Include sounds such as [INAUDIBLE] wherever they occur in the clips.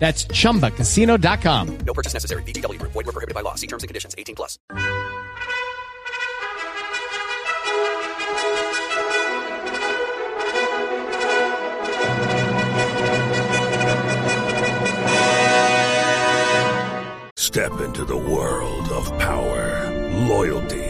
That's chumbacasino.com. No purchase necessary. VGW Group. Void where prohibited by law. See terms and conditions. 18 plus. Step into the world of power, loyalty,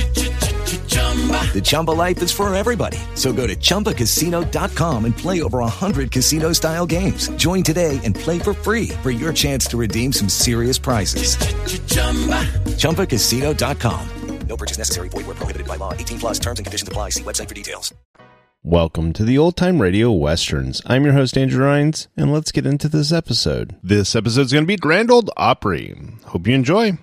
The Chumba life is for everybody. So go to ChumbaCasino.com and play over 100 casino style games. Join today and play for free for your chance to redeem some serious prizes. ChumbaCasino.com. No purchase necessary. Void where prohibited by law. 18 plus terms and conditions apply. See website for details. Welcome to the Old Time Radio Westerns. I'm your host, Andrew Rhynes, and let's get into this episode. This episode is going to be Grand Old Opry. Hope you enjoy.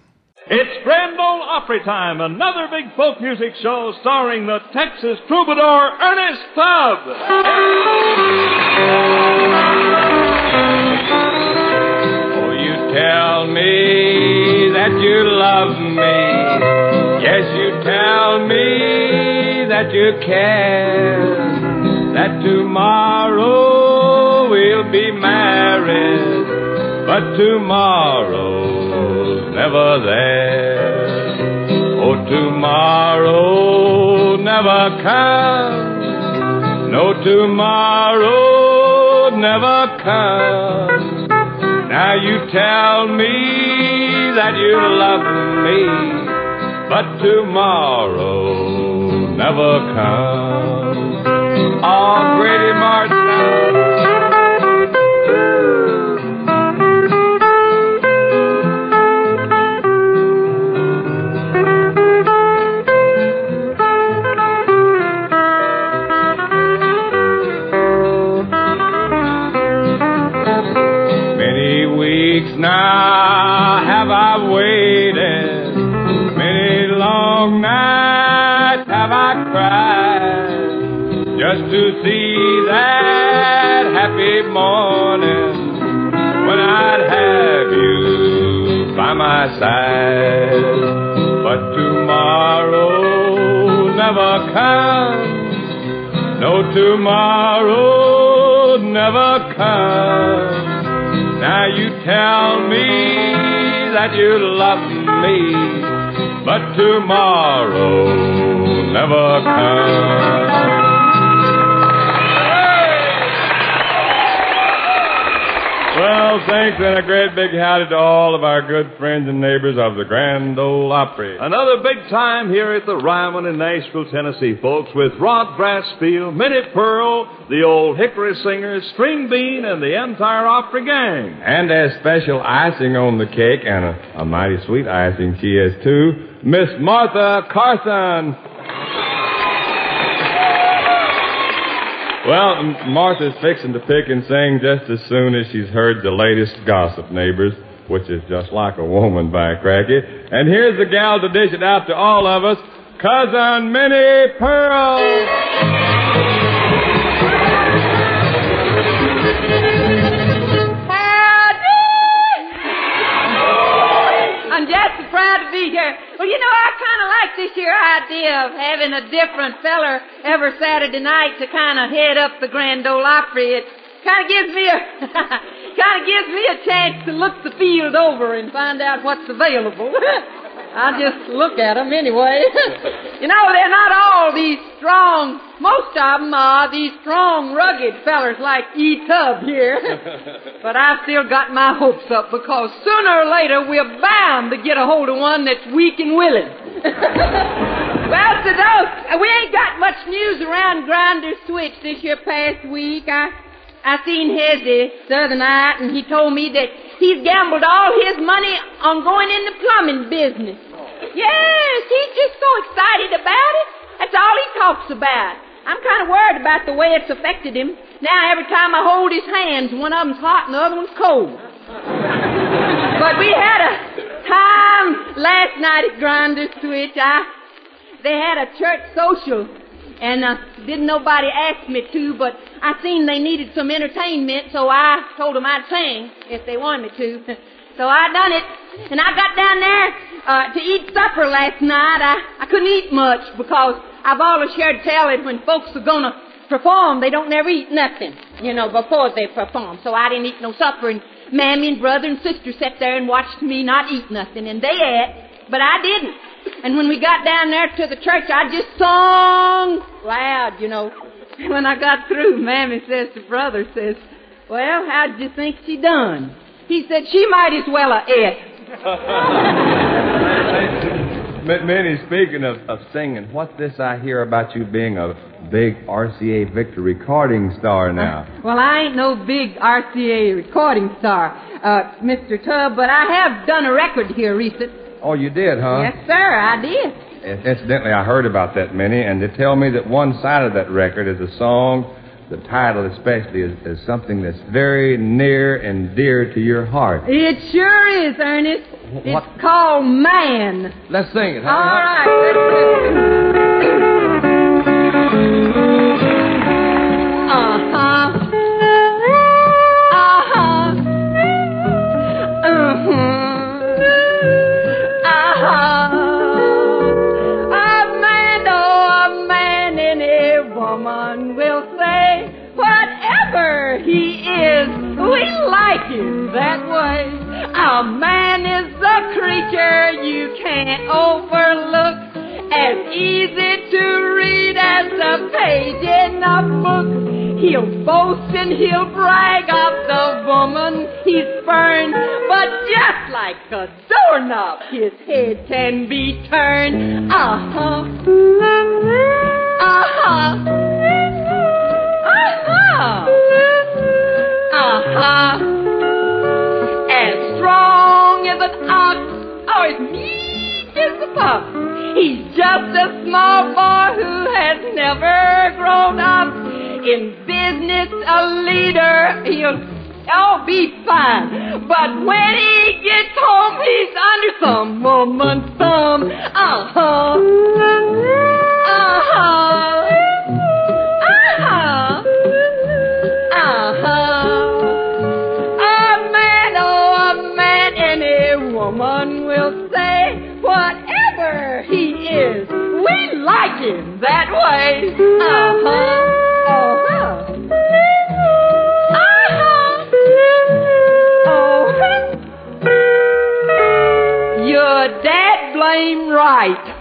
It's Grand Ole Opry time, another big folk music show starring the Texas troubadour Ernest Tubb. Oh, you tell me that you love me. Yes, you tell me that you care. That tomorrow we'll be married, but tomorrow's never there. Oh, tomorrow never comes. No, tomorrow never comes. Now you tell me that you love me, but tomorrow never comes. Oh, Grady Martin. Now have I waited. Many long nights have I cried just to see that happy morning when I'd have you by my side. But tomorrow never comes. No, tomorrow never comes. Now you tell me that you love me, but tomorrow never comes. Well, thanks and a great big howdy to all of our good friends and neighbors of the Grand Ole Opry. Another big time here at the Ryman in Nashville, Tennessee, folks, with Rod Brasfield, Minnie Pearl, the old Hickory Singers, Stringbean, and the entire Opry gang. And as special icing on the cake, and a, a mighty sweet icing she is too, Miss Martha Carson. Well, Martha's fixing to pick and sing just as soon as she's heard the latest gossip, neighbors, which is just like a woman by cracky. And here's the gal to dish it out to all of us, Cousin Minnie Pearl. This here idea of having a different feller every Saturday night to kind of head up the Grand Ole Opry. It kind of gives me a [LAUGHS] kind of gives me a chance to look the field over and find out what's available. [LAUGHS] I just look at 'em anyway. [LAUGHS] you know, they're not all these strong. Most of 'em are these strong, rugged fellers like E. Tubb here. but I've still got my hopes up because sooner or later we're bound to get a hold of one that's weak and willing. [LAUGHS] well, so those, we ain't got much news around Grinder Switch this year past week. I I seen Hezzy the other night, and he told me that he's gambled all his money on going in the plumbing business. Yes, he's just so excited about it. That's all he talks about. I'm kind of worried about the way it's affected him. Now, every time I hold his hands, one of them's hot and the other one's cold. [LAUGHS] but we had a time last night at Grinder Switch. I, they had a church social, and uh, didn't nobody ask me to, but I seen they needed some entertainment, so I told them I'd sing if they wanted me to. [LAUGHS] so I done it, and I got down there uh, to eat supper last night. I, I couldn't eat much because I've always heard tell that when folks are gonna perform, they don't never eat nothing, you know, before they perform. So I didn't eat no supper, and Mammy and brother and sister sat there and watched me not eat nothing, and they ate, but I didn't. And when we got down there to the church, I just sung loud, you know. [LAUGHS] When I got through, Mammy says to brother, says, Well, how'd you think she done? He said, She might as well have ate. [LAUGHS] Minnie, speaking of, of singing, what's this I hear about you being a big RCA Victor recording star now? Well, I ain't no big RCA recording star, uh, Mr. Tubb, but I have done a record here recent. Oh, you did, huh? Yes, sir, I did. Incidentally, I heard about that, Minnie, and they tell me that one side of that record is a song, the title especially, is, is something that's very near and dear to your heart. It sure is, Ernest. What? It's called Man. Let's sing it, huh? All right. let's. He'll boast and he'll brag of the woman he's spurned, but just like a doorknob, his head can be turned. Uh-huh. Uh-huh. Uh-huh. Uh-huh. As strong as an ox, or as meek as a pup. He's just a small boy who has never grown up. In business, a leader, he'll all be fine. But when he gets home, he's under some woman's thumb. Uh-huh. Uh-huh. Uh-huh. Uh-huh. A man, oh, a man, any woman will say whatever he is. We like him that way. Uh-huh. Blame right.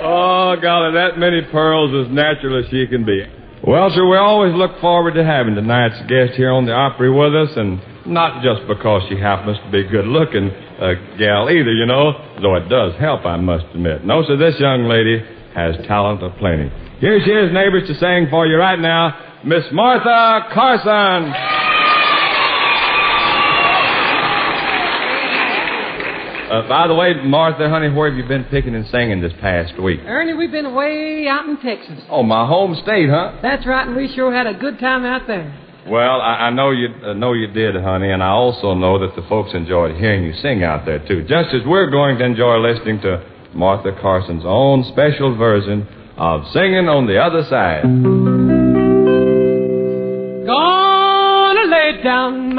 Oh, golly, that Minnie Pearl's as natural as she can be. Well, sir, we always look forward to having tonight's guest here on the Opry with us, and not just because she happens to be a good looking, uh, gal either, you know, though it does help, I must admit. No, sir, this young lady has talent aplenty. Here she is, neighbors, to sing for you right now, Miss Martha Carson. Uh, by the way, Martha, honey, where have you been picking and singing this past week? Ernie, we've been away out in Texas. Oh, my home state, huh? That's right, and we sure had a good time out there. Well, I, I know you uh, know you did, honey, and I also know that the folks enjoyed hearing you sing out there too. Just as we're going to enjoy listening to Martha Carson's own special version of "Singing on the Other Side."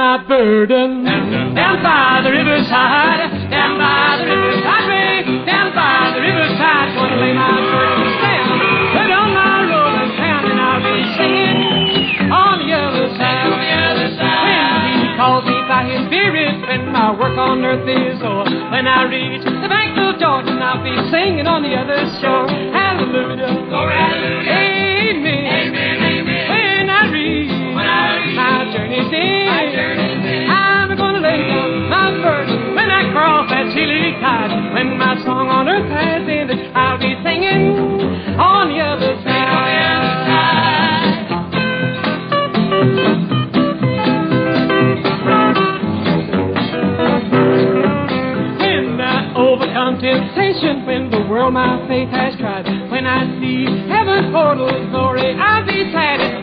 My burden down by the riverside, down by the riverside, way, down by the riverside. Gonna lay my burden down, put on my rolling town, and I'll be singing on the other side. On the other side. When he calls me by his spirit, when my work on earth is o'er, when I reach the bank of Jordan, I'll be singing on the other shore. Hallelujah. Glory, hallelujah. Amen. Amen. Amen. When I reach my journey's end, tide. When my song on earth has ended, I'll be singing on the other side. On the other side. When I overcome temptation, when the world my faith has tried, when I see heaven's portals glory, I'll be satisfied.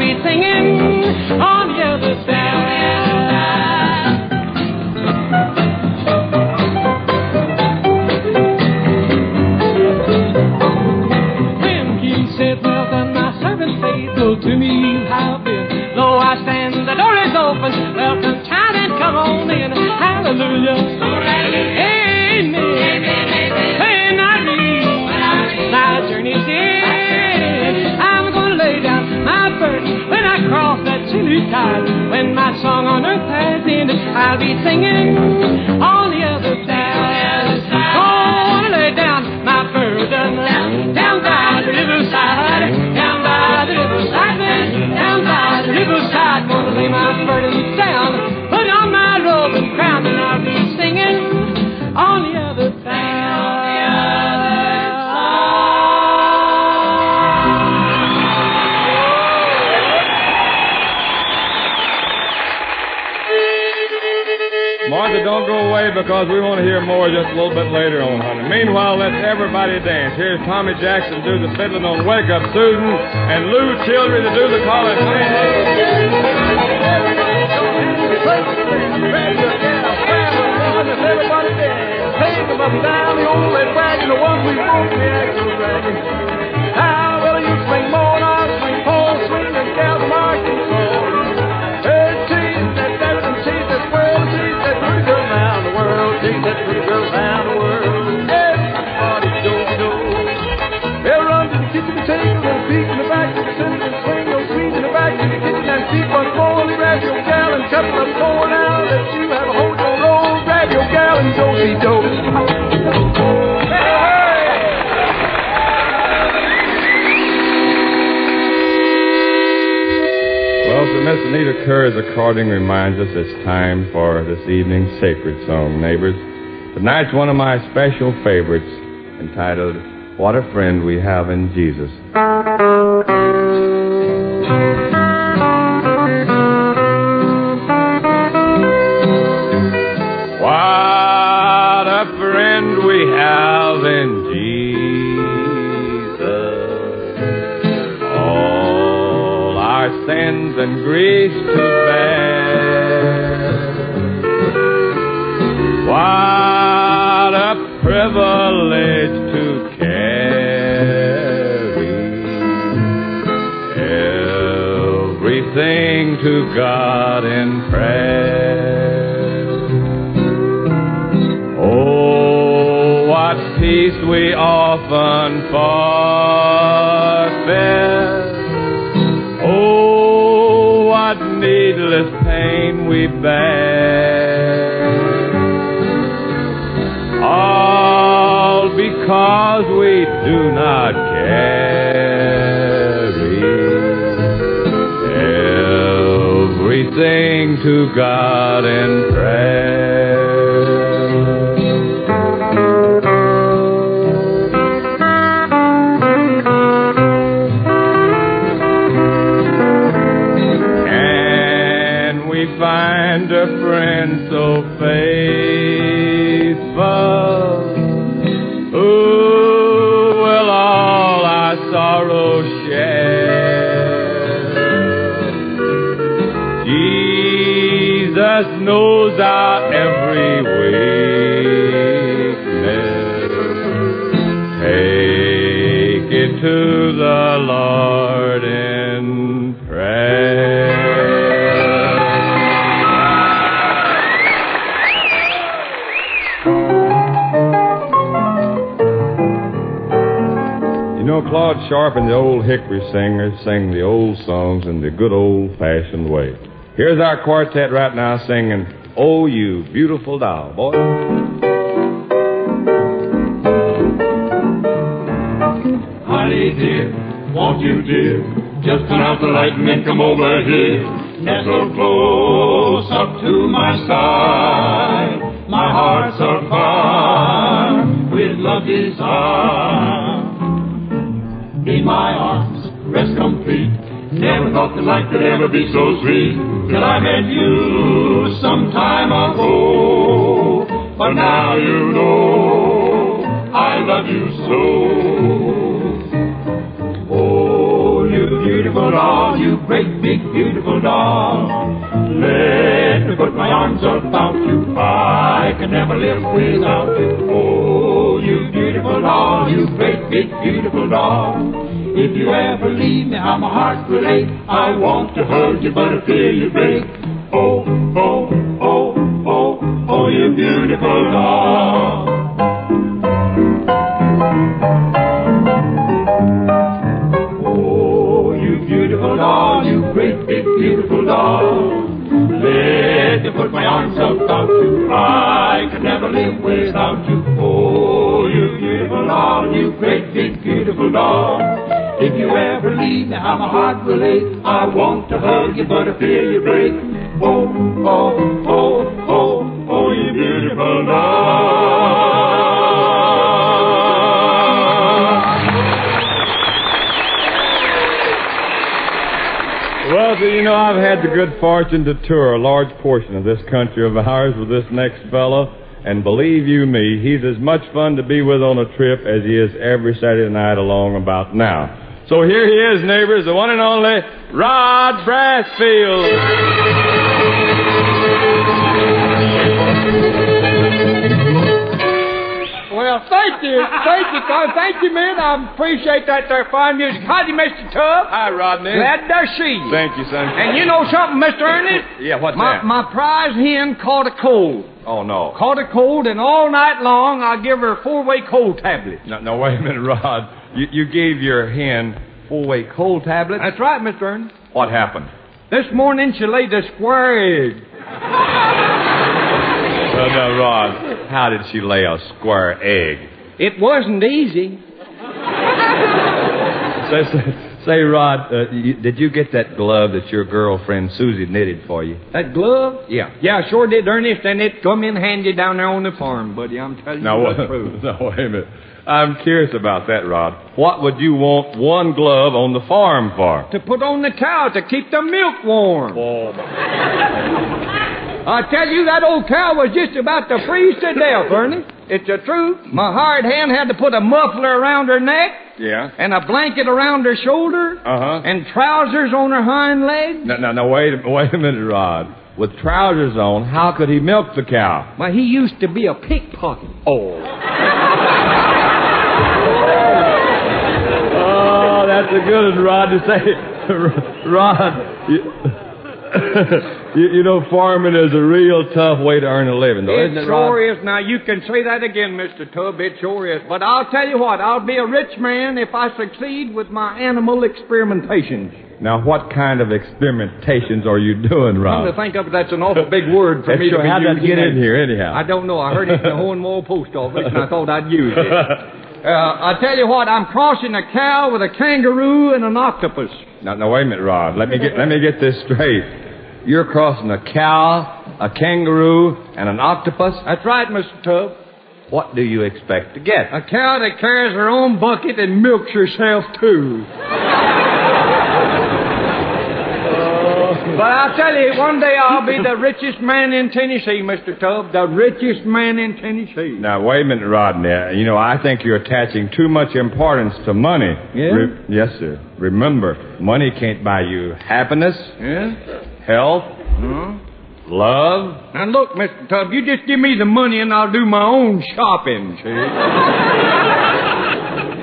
Be singing because we want to hear more just a little bit later on, honey. Meanwhile, let's everybody dance. Here's Tommy Jackson do the fiddling on Wake Up Susan and Lew Childre to do the calling. Everybody dance. Take them up down the old red wagon, the one we broke the axle dragon. Kerr's recording reminds us it's time for this evening's sacred song, neighbors. Tonight's one of my special favorites, entitled What a Friend We Have in Jesus. Privilege to carry everything to God in prayer. Oh, what peace we often sing to God in prayer. Can we find a friend so faithful. Sharp and the old Hickory singers sing the old songs in the good old fashioned way. Here's our quartet right now singing, Oh, you beautiful doll, boy. Honey dear, won't you dear, just turn out the light and then come over here. Nestle close up to my side. My heart's on fire with love desire. In my arms, rest complete. Never thought that life could ever be so sweet. Till I met you some time ago. But now you know I love you so. Oh, you beautiful doll, you great big beautiful doll. Let me put my arms about you. I can never live without you. Oh, you beautiful doll, you great big beautiful doll. If you ever leave me, how my heart will ache. I want to hug you, but I fear you break. Oh, oh, oh, oh, oh, you beautiful doll. Oh, you beautiful doll, you great big beautiful doll. Beautiful. If you ever leave me, how my heart will ache. I want to hug you, but I fear you break. Oh, oh, oh, oh, oh, you beautiful doll. Well, so you know, I've had the good fortune to tour a large portion of this country of ours with this next fellow. And believe you me, he's as much fun to be with on a trip as he is every Saturday night along about now. So here he is, neighbors, the one and only Rod Brasfield. Well, thank you. Thank you, Tom. Thank you, man. I appreciate that there fine music. Howdy, Mr. Tubb. Hi, Rodney. Glad to see you. Thank you, son. And you know something, Mr. Ernest? Yeah, what's my, that? My prize hen caught a cold. Oh, no. Caught a cold, and all night long I give her a four-way cold tablet. No, no, wait a minute, Rod. You, you gave your hen four-way cold tablets? That's right, Mr. Ernest. What happened? This morning she laid a square egg. No, no, Rod. How did she lay a square egg? It wasn't easy. [LAUGHS] Say, Rod, uh, you, did you get that glove that your girlfriend Susie knitted for you? That glove? Yeah. Yeah, sure did, Ernest, and it come in handy down there on the farm, buddy. I'm telling Now, you the truth. [LAUGHS] no, wait a minute. I'm curious about that, Rod. What would you want one glove on the farm for? To put on the cow to keep the milk warm. Oh, I tell you, that old cow was just about to freeze to death, Ernie. It's the truth. My hired hand had to put a muffler around her neck yeah. and a blanket around her shoulder Uh huh. and trousers on her hind leg. No, no, no. Wait, a- wait a minute, Rod. With trousers on, how could he milk the cow? Why, he used to be a pickpocket. Oh. oh, that's a good one, Rod, to say. [LAUGHS] Rod, you, [LAUGHS] you, you know, farming is a real tough way to earn a living, though, It isn't it, Rod? sure is. Now, you can say that again, Mr. Tubb. It sure is. But I'll tell you what, I'll be a rich man if I succeed with my animal experimentations. Now, what kind of experimentations are you doing, Come Rod? to think of it, that's an awful big word for me to sure. be How'd that using get in here, anyhow? I don't know. I heard it in the [LAUGHS] Hornwall post office, and I thought I'd use it. [LAUGHS] Uh, I tell you what, I'm crossing a cow with a kangaroo and an octopus. Now, now, wait a minute, Rod. Let me get let me get this straight. You're crossing a cow, a kangaroo, and an octopus. That's right, Mr. Tubb. What do you expect to get? A cow that carries her own bucket and milks herself, too. But I'll tell you, one day I'll be [LAUGHS] the richest man in Tennessee, Mr. Tubb. The richest man in Tennessee. Now, wait a minute, Rodney. You know, I think you're attaching too much importance to money. Yeah? yes, sir. Remember, money can't buy you happiness, Yeah? health, Huh? love. Now look, Mr. Tubb, you just give me the money and I'll do my own shopping, see? [LAUGHS]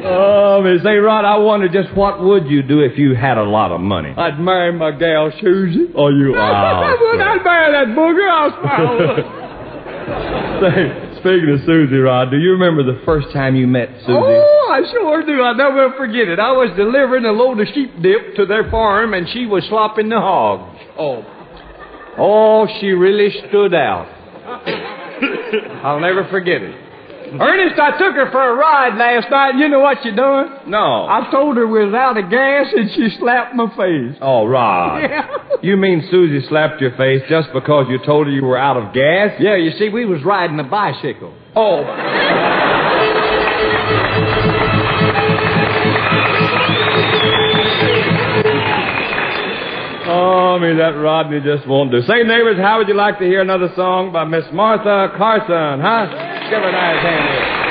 Oh, Miss A. Rod, I wonder just what would you do if you had a lot of money? I'd marry my gal Susie. Oh, you [LAUGHS] are. I would. I'd marry that booger. I'll smile. [LAUGHS] Say, speaking of Susie, Rod, do you remember the first time you met Susie? Oh, I sure do. I'll never forget it. I was delivering a load of sheep dip to their farm, and she was slopping the hogs. Oh. Oh, she really stood out. I'll never forget it. Ernest, I took her for a ride last night. You know what she done? No. I told her we was out of gas, and she slapped my face. Oh, Rod. [LAUGHS] Yeah. You mean Susie slapped your face just because you told her you were out of gas? Yeah, you see, we was riding a bicycle. Oh. Oh, me, that Rodney just won't do. Say, neighbors, how would you like to hear another song by Miss Martha Carson, huh? Give her a nice hand here.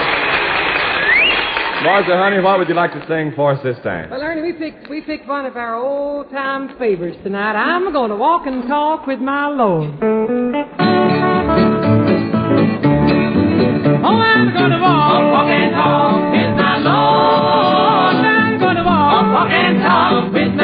Martha, honey, what would you like to sing for us this time? Well, Ernie, we picked we picked one of our old time favorites tonight. I'm going to walk and talk with my Lord. Oh, I'm going to walk, walk and talk with my Lord. I'm going to walk, walk and talk with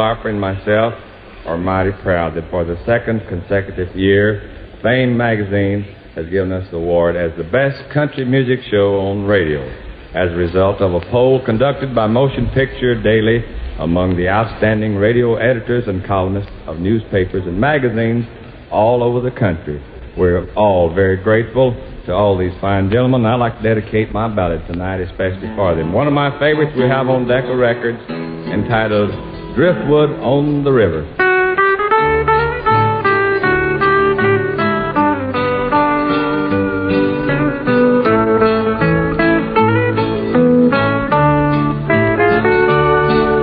Opry and myself are mighty proud that for the second consecutive year, Fame magazine has given us the award as the best country music show on radio as a result of a poll conducted by Motion Picture Daily among the outstanding radio editors and columnists of newspapers and magazines all over the country. We're all very grateful to all these fine gentlemen. I'd like to dedicate my ballad tonight especially for them. One of my favorites we have on Decca Records entitled Driftwood on the River.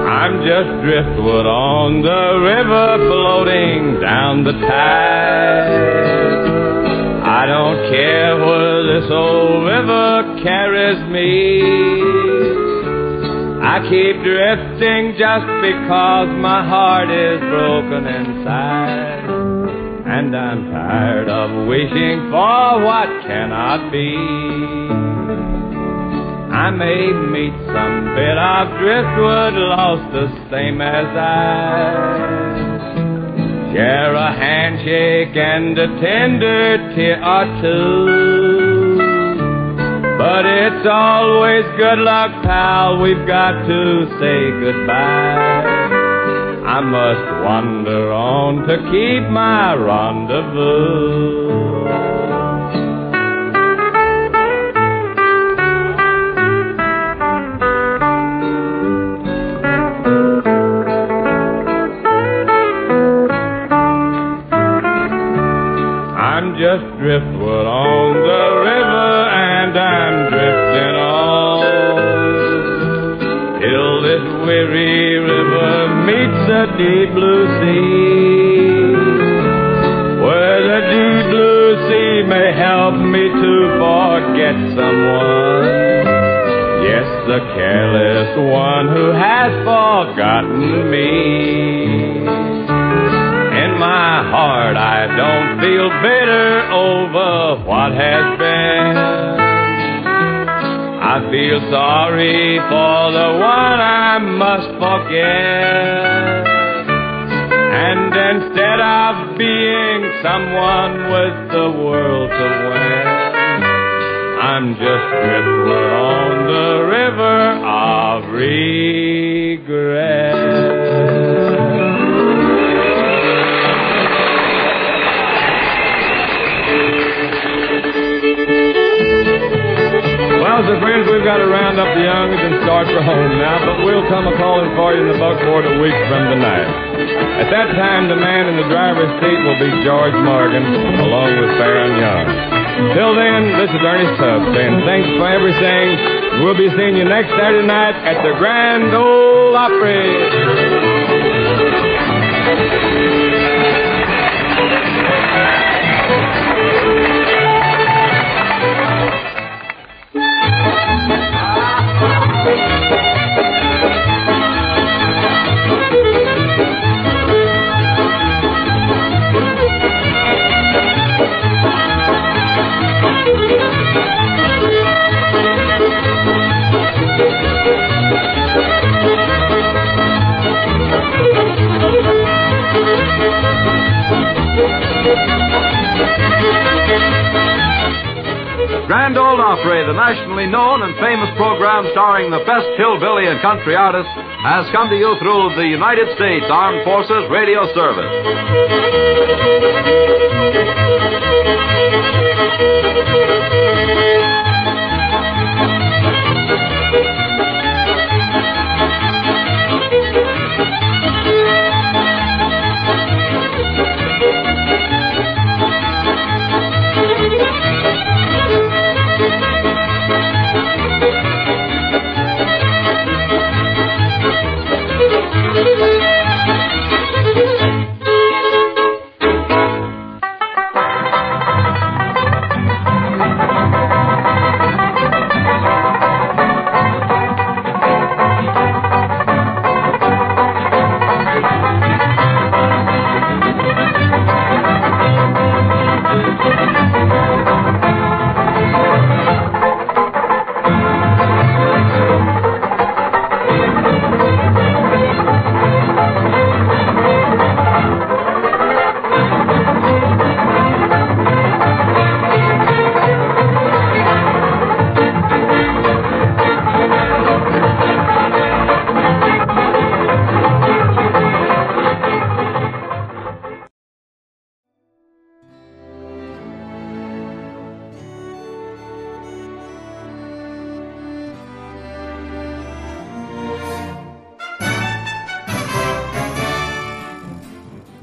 I'm just driftwood on the river floating down the tide. I don't care where this old river carries me. I keep drifting just because my heart is broken inside. And I'm tired of wishing for what cannot be. I may meet some bit of driftwood lost the same as I. Share a handshake and a tender tear or two. But it's always good luck, pal. We've got to say goodbye. I must wander on to keep my rendezvous. driftwood deep blue sea, where the deep blue sea may help me to forget someone. Yes, the careless one who has forgotten me. In my heart, I don't feel bitter over what has been. I feel sorry for the one I must forget. I'm just driftwood on the river of regret. Well, so friends, we've got to round up the youngers and start for home now, but we'll come a calling for you in the buckboard a week from tonight. At that time, the man in the driver's seat will be George Morgan, along with Faron Young. Till then, this is Ernest Tubb saying thanks for everything. We'll be seeing you next Saturday night at the Grand Ole Opry. Grand Ole Opry, the nationally known and famous program starring the best hillbilly and country artists, has come to you through the United States Armed Forces Radio Service. Thank you.